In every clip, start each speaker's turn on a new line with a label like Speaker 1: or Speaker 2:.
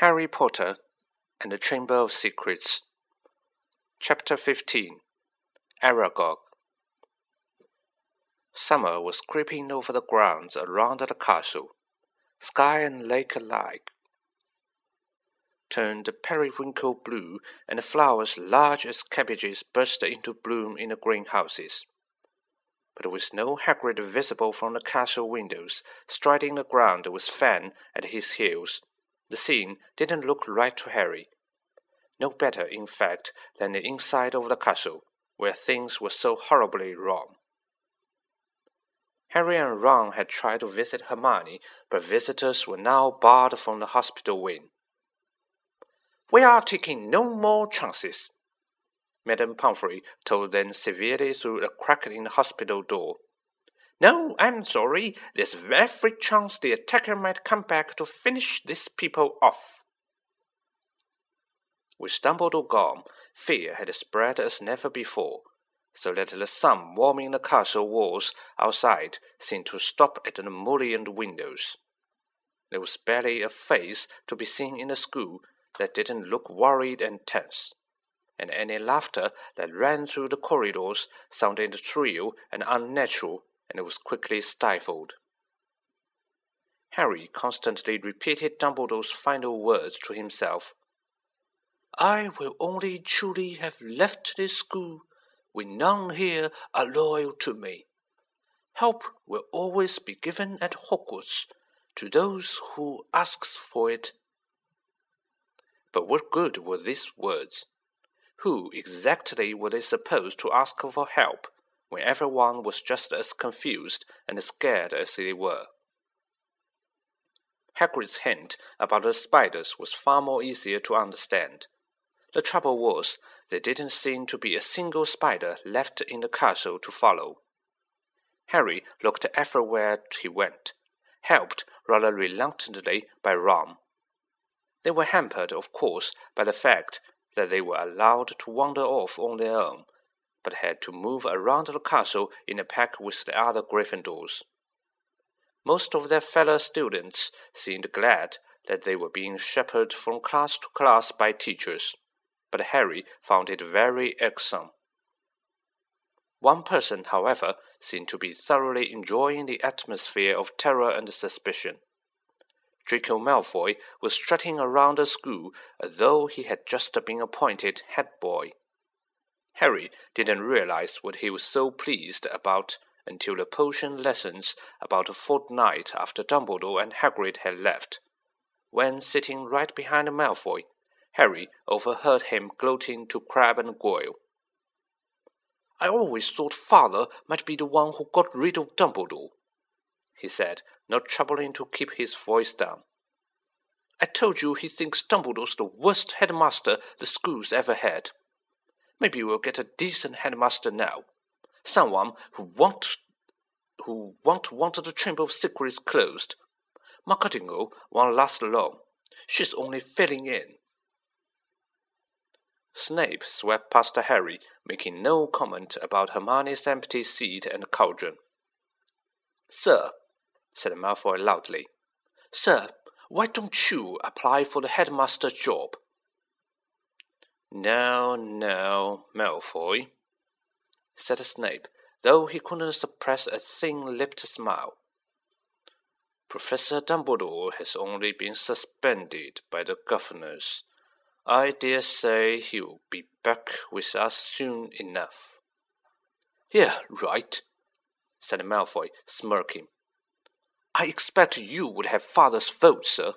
Speaker 1: Harry Potter and the Chamber of Secrets. Chapter 15 Aragog Summer was creeping over the grounds around the castle, sky and lake alike turned periwinkle blue, and the flowers large as cabbages burst into bloom in the greenhouses. But with no Hagrid visible from the castle windows, striding the ground with Fang at his heels, the scene didn't look right to Harry. No better, in fact, than the inside of the castle, where things were so horribly wrong. Harry and Ron had tried to visit Hermione, but visitors were now barred from the hospital wing.
Speaker 2: We are taking no more chances, Madame Pomfrey told them severely through a crack in the hospital door. No, I'm sorry. There's every chance the attacker might come back to finish these people off.
Speaker 1: With Dumbledore gone, fear had spread as never before, so that the sun warming the castle walls outside seemed to stop at the mullioned windows. There was barely a face to be seen in the school that didn't look worried and tense, and any laughter that ran through the corridors sounded shrill and unnatural and it was quickly stifled. Harry constantly repeated Dumbledore's final words to himself.
Speaker 3: I will only truly have left this school when none here are loyal to me. Help will always be given at Hogwarts to those who asks for it.
Speaker 1: But what good were these words? Who exactly were they supposed to ask for help when everyone was just as confused and scared as they were? Hagrid's hint about the spiders was far more easier to understand. The trouble was, there didn't seem to be a single spider left in the castle to follow. Harry looked everywhere he went, helped rather reluctantly by Ron. They were hampered, of course, by the fact that they were allowed to wander off on their own, but had to move around the castle in a pack with the other Gryffindors. Most of their fellow students seemed glad that they were being shepherded from class to class by teachers, but Harry found it very irksome. One person, however, seemed to be thoroughly enjoying the atmosphere of terror and suspicion. Draco Malfoy was strutting around the school as though he had just been appointed head boy. Harry didn't realize what he was so pleased about until the potion lessons about a fortnight after Dumbledore and Hagrid had left, when, sitting right behind Malfoy, Harry overheard him gloating to Crabbe and Goyle.
Speaker 3: I always thought father might be the one who got rid of Dumbledore, he said, not troubling to keep his voice down. I told you he thinks Dumbledore's the worst headmaster the school's ever had. Maybe we'll get a decent headmaster now. Someone who won't who won't want the Chamber of Secrets closed. McGonagall won't last long. She's only filling in.
Speaker 1: Snape swept past Harry, making no comment about Hermione's empty seat and cauldron.
Speaker 3: Sir, said Malfoy loudly. Sir, why don't you apply for the headmaster's job?
Speaker 1: No, no, Malfoy, said Snape, though he couldn't suppress a thin-lipped smile. Professor Dumbledore has only been suspended by the governors. I dare say he'll be back with us soon enough.
Speaker 3: Yeah, right, said Malfoy, smirking. I expect you would have father's vote, sir.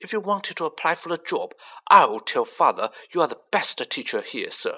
Speaker 3: If you wanted to apply for a job, I'll tell father you are the best teacher here, sir.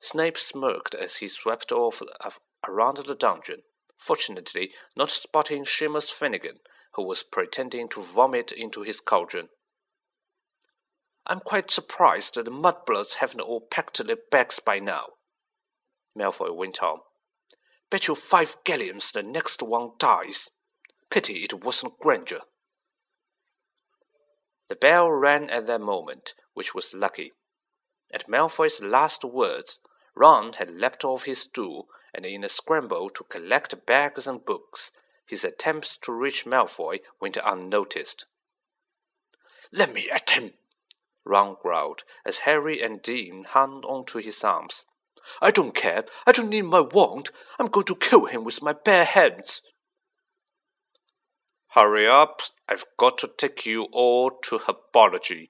Speaker 1: Snape smirked as he swept off around the dungeon, fortunately not spotting Seamus Finnegan, who was pretending to vomit into his cauldron.
Speaker 3: I'm quite surprised that the mudbloods haven't all packed their bags by now, Malfoy went on. Bet you five galleons the next one dies. Pity it wasn't Granger.
Speaker 1: The bell rang at that moment, which was lucky. At Malfoy's last words, Ron had leapt off his stool, and in a scramble to collect bags and books, his attempts to reach Malfoy went unnoticed.
Speaker 3: Let me at him, Ron growled as Harry and Dean hung onto his arms. I don't care. I don't need my wand. I'm going to kill him with my bare hands.
Speaker 1: Hurry up. I've got to take you all to herbology.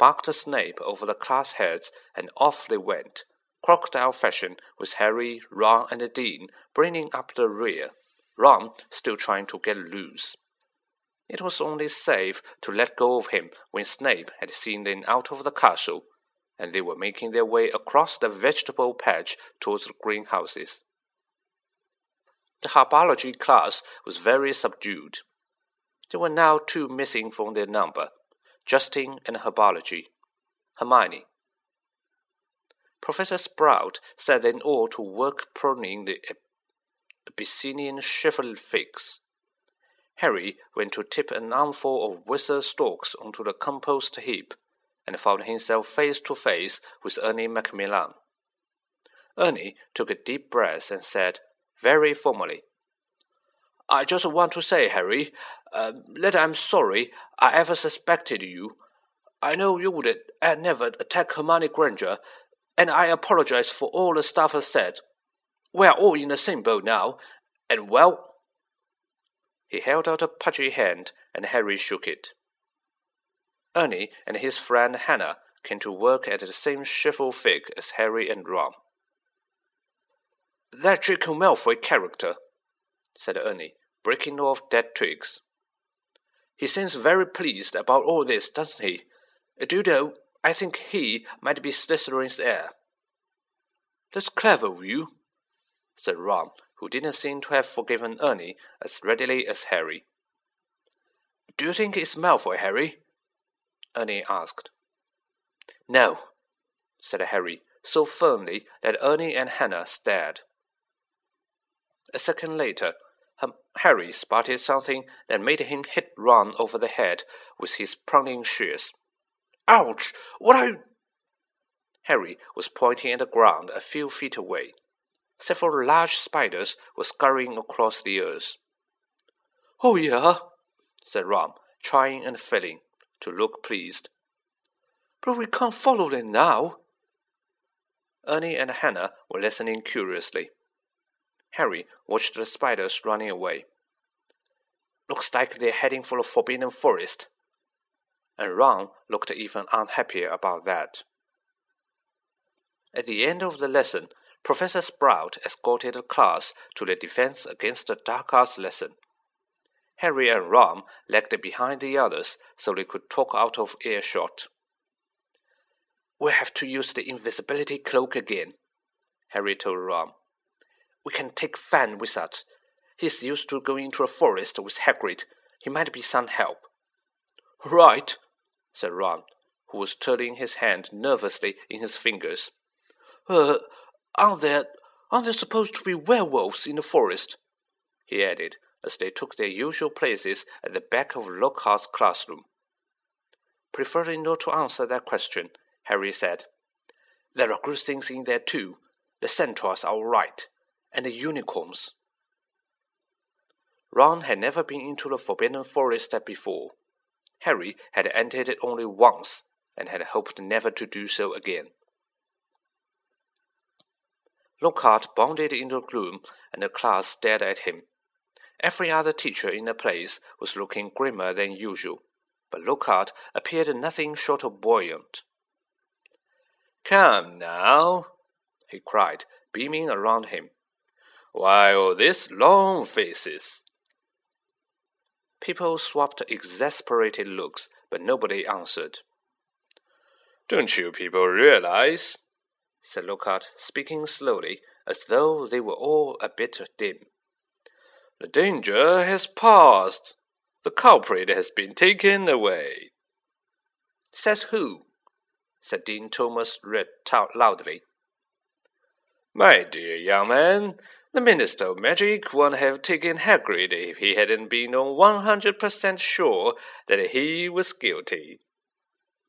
Speaker 1: Barked Snape over the class heads, and off they went, crocodile fashion, with Harry, Ron, and Dean bringing up the rear, Ron still trying to get loose. It was only safe to let go of him when Snape had seen them out of the castle, and they were making their way across the vegetable patch towards the greenhouses. The herbology class was very subdued. There were now two missing from their number Justin and herbology, Hermione. Professor Sprout set them all to work pruning the Abyssinian shriveled figs. Harry went to tip an armful of wither stalks onto the compost heap and found himself face to face with Ernie Macmillan. Ernie took a deep breath and said, very formally, I just want to say, Harry, uh, that I'm sorry I ever suspected you. I know you would uh, never attack Hermione Granger, and I apologize for all the stuff I said. We're all in the same boat now, and well, he held out a pudgy hand, and Harry shook it. Ernie and his friend Hannah came to work at the same Shrivelfig as Harry and Ron. That Draco Malfoy character, said Ernie, breaking off dead twigs. He seems very pleased about all this, doesn't he? Do you know, I think he might be Slytherin's heir. That's clever of you, said Ron, who didn't seem to have forgiven Ernie as readily as Harry. Do you think it's Malfoy, Harry? Ernie asked. No, said Harry, so firmly that Ernie and Hannah stared. A second later, Harry spotted something that made him hit Ron over the head with his pruning shears. Ouch! What are you? Harry was pointing at the ground a few feet away. Several large spiders were scurrying across the earth. Oh, yeah, said Ron, trying and failing to look pleased. But we can't follow them now. Ernie and Hannah were listening curiously. Harry watched the spiders running away. Looks like they're heading for the Forbidden Forest. And Ron looked even unhappier about that. At the end of the lesson, Professor Sprout escorted the class to the Defense Against the Dark Arts lesson. Harry and Ron lagged behind the others so they could talk out of earshot. We'll have to use the invisibility cloak again, Harry told Ron. We can take Fang with us. He's used to going into a forest with Hagrid. He might be some help. Right, said Ron, who was twirling his hand nervously in his fingers. Uh, Aren't there, aren't there supposed to be werewolves in the forest? he added, as they took their usual places at the back of Lockhart's classroom. Preferring not to answer that question, Harry said, There are good things in there too. The centaurs are all right, and unicorns. Ron had never been into the Forbidden Forest before. Harry had entered it only once, and had hoped never to do so again. Lockhart bounded into the gloom, and the class stared at him. Every other teacher in the place was looking grimmer than usual, but Lockhart appeared nothing short of buoyant. Come now, he cried, beaming around him. Why all these long faces? People swapped exasperated looks, but nobody answered. Don't you people realize, said Lockhart, speaking slowly, as though they were all a bit dim. The danger has passed. The culprit has been taken away. Says who? said Dean Thomas Red loudly. My dear young man, the Minister of Magic wouldn't have taken Hagrid if he hadn't been on one hundred percent sure that he was guilty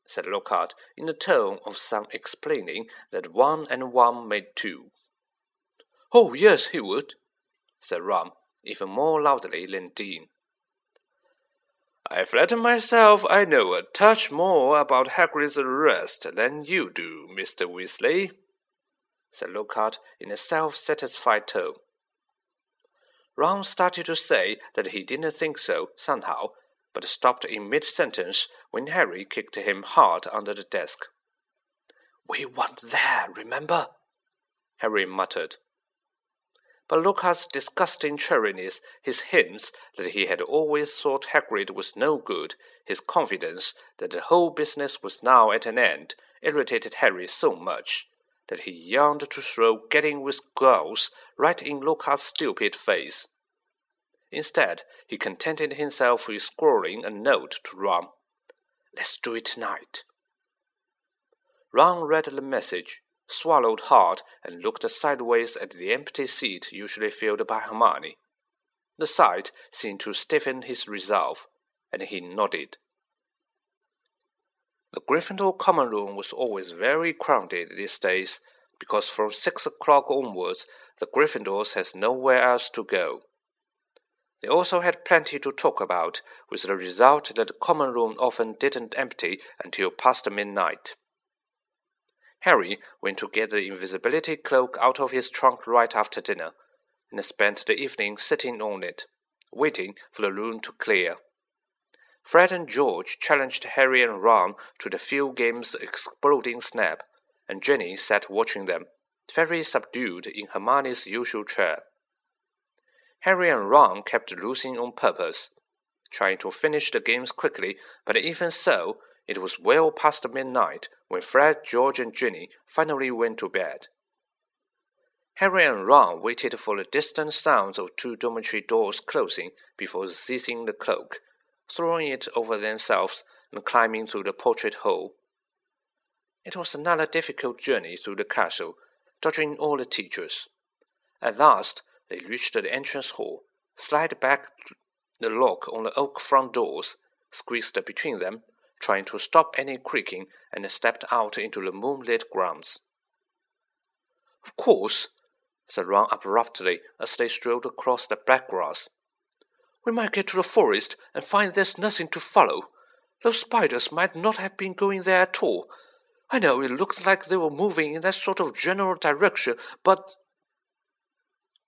Speaker 1: said Lockhart in the tone of some explaining that one and one made two. Oh, yes, he would, said Ron, even more loudly than Dean.
Speaker 3: I flatter myself I know a touch more about Hagrid's arrest than you do, Mr. Weasley, said Lockhart in a self-satisfied tone. Ron started to say that he didn't think so, somehow, but stopped in mid-sentence when Harry kicked him hard under the desk.
Speaker 2: We weren't there, remember?
Speaker 3: Harry muttered but Lockhart's disgusting cheeriness, his hints that he had always thought Hagrid was no good, his confidence that the whole business was now at an end, irritated Harry so much that he yearned to throw Gadding with Ghouls right in Lockhart's stupid face. Instead, he contented himself with scrawling a note to Ron. Let's do it tonight. Ron read the message swallowed hard, and looked sideways at the empty seat usually filled by Hermione. The sight seemed to stiffen his resolve, and he nodded. The Gryffindor common room was always very crowded these days, because from six o'clock onwards the Gryffindors had nowhere else to go. They also had plenty to talk about, with the result that the common room often didn't empty until past midnight. Harry went to get the invisibility cloak out of his trunk right after dinner, and spent the evening sitting on it, waiting for the room to clear. Fred and George challenged Harry and Ron to the field game's exploding snap, and Ginny sat watching them, very subdued in Hermione's usual chair. Harry and Ron kept losing on purpose, trying to finish the games quickly, but even so, it was well past midnight when Fred, George, and Ginny finally went to bed. Harry and Ron waited for the distant sounds of two dormitory doors closing before seizing the cloak, throwing it over themselves, and climbing through the portrait hole. It was another difficult journey through the castle, dodging all the teachers. At last, they reached the entrance hall, slid back the lock on the oak front doors, squeezed between them, trying to stop any creaking, and stepped out into the moonlit grounds. Of course, said Ron abruptly as they strolled across the black grass. We might get to the forest and find there's nothing to follow. Those spiders might not have been going there at all. I know it looked like they were moving in that sort of general direction, but.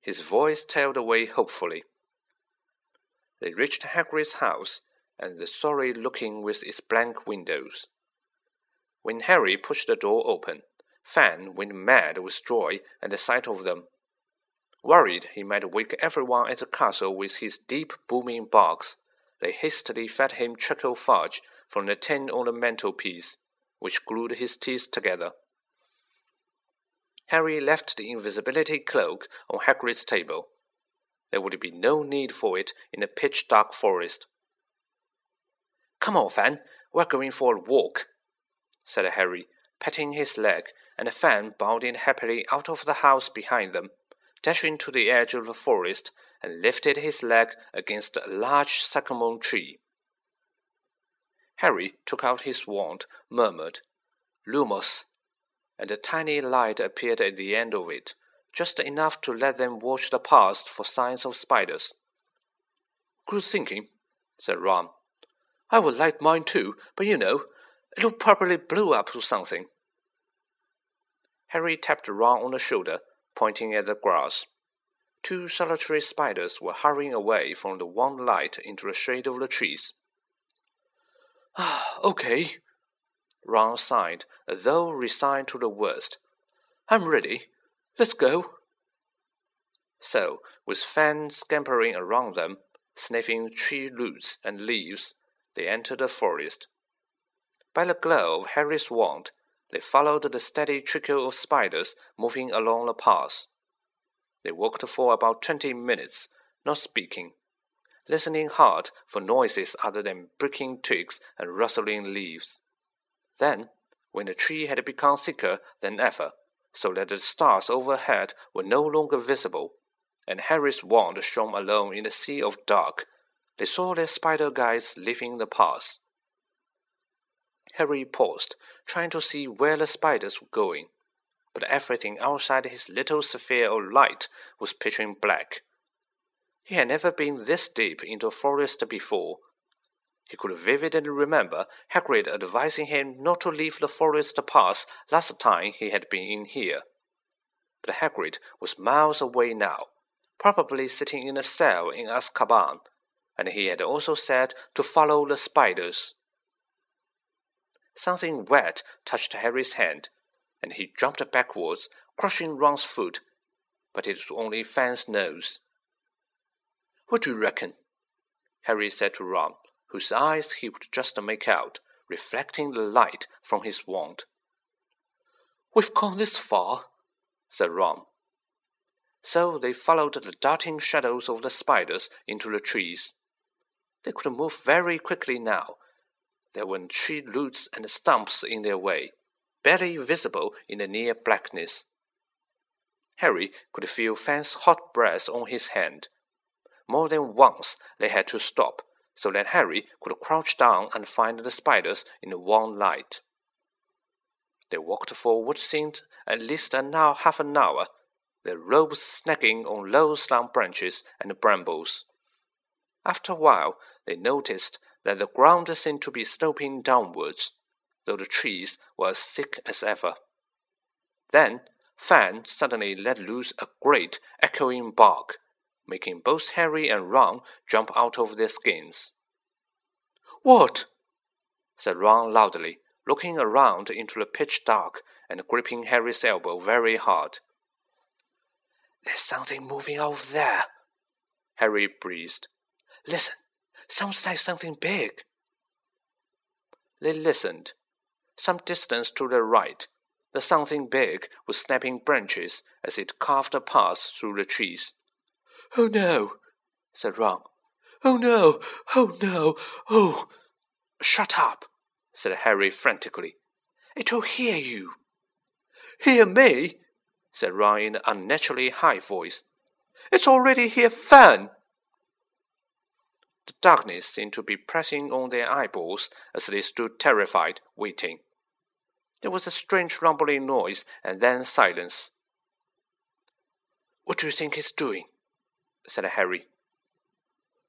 Speaker 3: His voice tailed away hopefully. They reached Hagrid's house and the sorry looking with its blank windows. When Harry pushed the door open, Fang went mad with joy at the sight of them. Worried he might wake everyone at the castle with his deep booming barks, they hastily fed him chocolate fudge from the tin on the mantelpiece, which glued his teeth together. Harry left the invisibility cloak on Hagrid's table. There would be no need for it in the pitch dark forest. Come on, Fang, we're going for a walk, said Harry, patting his leg, and Fang bounded happily out of the house behind them, dashing to the edge of the forest, and lifted his leg against a large sycamore tree. Harry took out his wand, murmured, Lumos, and a tiny light appeared at the end of it, just enough to let them watch the path for signs of spiders. Good thinking, said Ron. I would light mine too, but you know, it'll probably blow up to something. Harry tapped Ron on the shoulder, pointing at the grass. Two solitary spiders were hurrying away from the warm light into the shade of the trees. Ah, okay. Ron sighed, as though resigned to the worst. I'm ready. Let's go. So, with Fang scampering around them, sniffing tree roots and leaves, they entered the forest. By the glow of Harry's wand, they followed the steady trickle of spiders moving along the path. They walked for about twenty minutes, not speaking, listening hard for noises other than breaking twigs and rustling leaves. Then, when the tree had become thicker than ever, so that the stars overhead were no longer visible, and Harry's wand shone alone in the sea of dark, they saw their spider guides leaving the path. Harry paused, trying to see where the spiders were going, but everything outside his little sphere of light was pitching black. He had never been this deep into a forest before.
Speaker 1: He could vividly remember Hagrid advising him not to leave the forest path last time he had been in here. But Hagrid was miles away now, probably sitting in a cell in Azkaban, and he had also said to follow the spiders. Something wet touched Harry's hand, and he jumped backwards, crushing Ron's foot, but it was only Fang's nose. What do you reckon? Harry said to Ron, whose eyes he could just make out, reflecting the light from his wand. We've gone this far, said Ron. So they followed the darting shadows of the spiders into the trees. They could move very quickly now. There were tree roots and stumps in their way, barely visible in the near blackness. Harry could feel Fang's hot breath on his hand. More than once they had to stop, so that Harry could crouch down and find the spiders in the warm light. They walked for what seemed at least an hour, half an hour, their robes snagging on low stump branches and brambles. After a while, they noticed that the ground seemed to be sloping downwards, though the trees were as thick as ever. Then Fang suddenly let loose a great, echoing bark, making both Harry and Ron jump out of their skins. What? said Ron loudly, looking around into the pitch dark and gripping Harry's elbow very hard. There's something moving over there, Harry breathed. Listen, sounds like something big. They listened. Some distance to the right, the something big was snapping branches as it carved a path through the trees. Oh no, said Ron. Oh no, oh no, oh. Shut up, said Harry frantically. It'll hear you. Hear me? said Ron in an unnaturally high voice. It's already here, Fang. The darkness seemed to be pressing on their eyeballs as they stood terrified, waiting. There was a strange rumbling noise and then silence. What do you think he's doing? said Harry.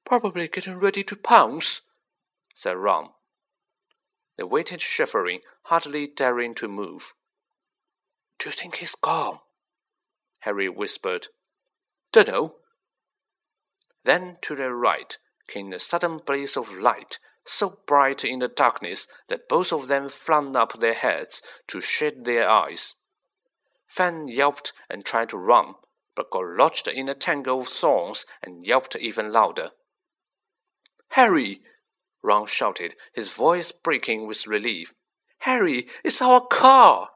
Speaker 1: Probably getting ready to pounce, said Ron. They waited shivering, hardly daring to move. Do you think he's gone? Harry whispered. Dunno. Then to their right came a sudden blaze of light so bright in the darkness that both of them flung up their heads to shade their eyes. Fang yelped and tried to run, but got lodged in a tangle of thorns and yelped even louder. Harry! Ron shouted, his voice breaking with relief. Harry, it's our car!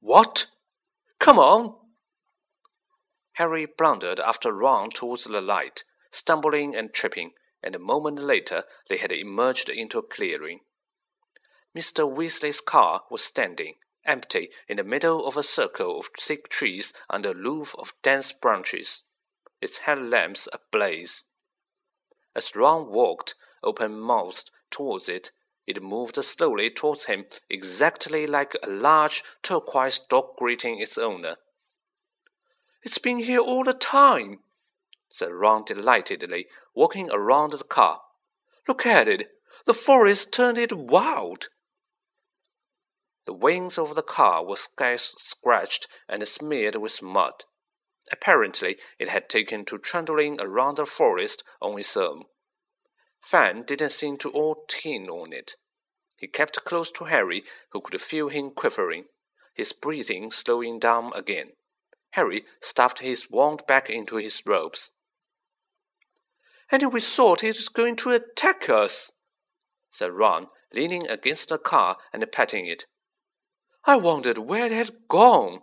Speaker 1: What? Come on! Harry blundered after Ron towards the light, stumbling and tripping, and a moment later they had emerged into a clearing. Mr. Weasley's car was standing, empty, in the middle of a circle of thick trees under a roof of dense branches, its headlamps ablaze. As Ron walked, open mouthed, towards it, it moved slowly towards him, exactly like a large turquoise dog greeting its owner. It's been here all the time, said Ron delightedly, walking around the car. Look at it! The forest turned it wild! The wings of the car were scratched and smeared with mud. Apparently, it had taken to trundling around the forest on its own. Fang didn't seem to all keen on it. He kept close to Harry, who could feel him quivering, his breathing slowing down again. Harry stuffed his wand back into his robes and we thought it was going to attack us, said Ron, leaning against the car and patting it. I wondered where it had gone.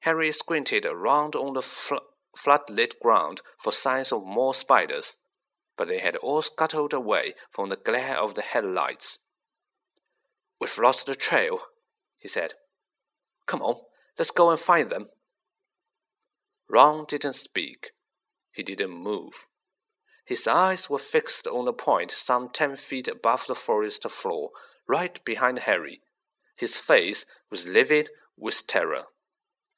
Speaker 1: Harry squinted around on the fl floodlit ground for signs of more spiders, but they had all scuttled away from the glare of the headlights. We've lost the trail, he said. Come on, let's go and find them. Ron didn't speak. He didn't move. His eyes were fixed on a point some ten feet above the forest floor, right behind Harry. His face was livid with terror.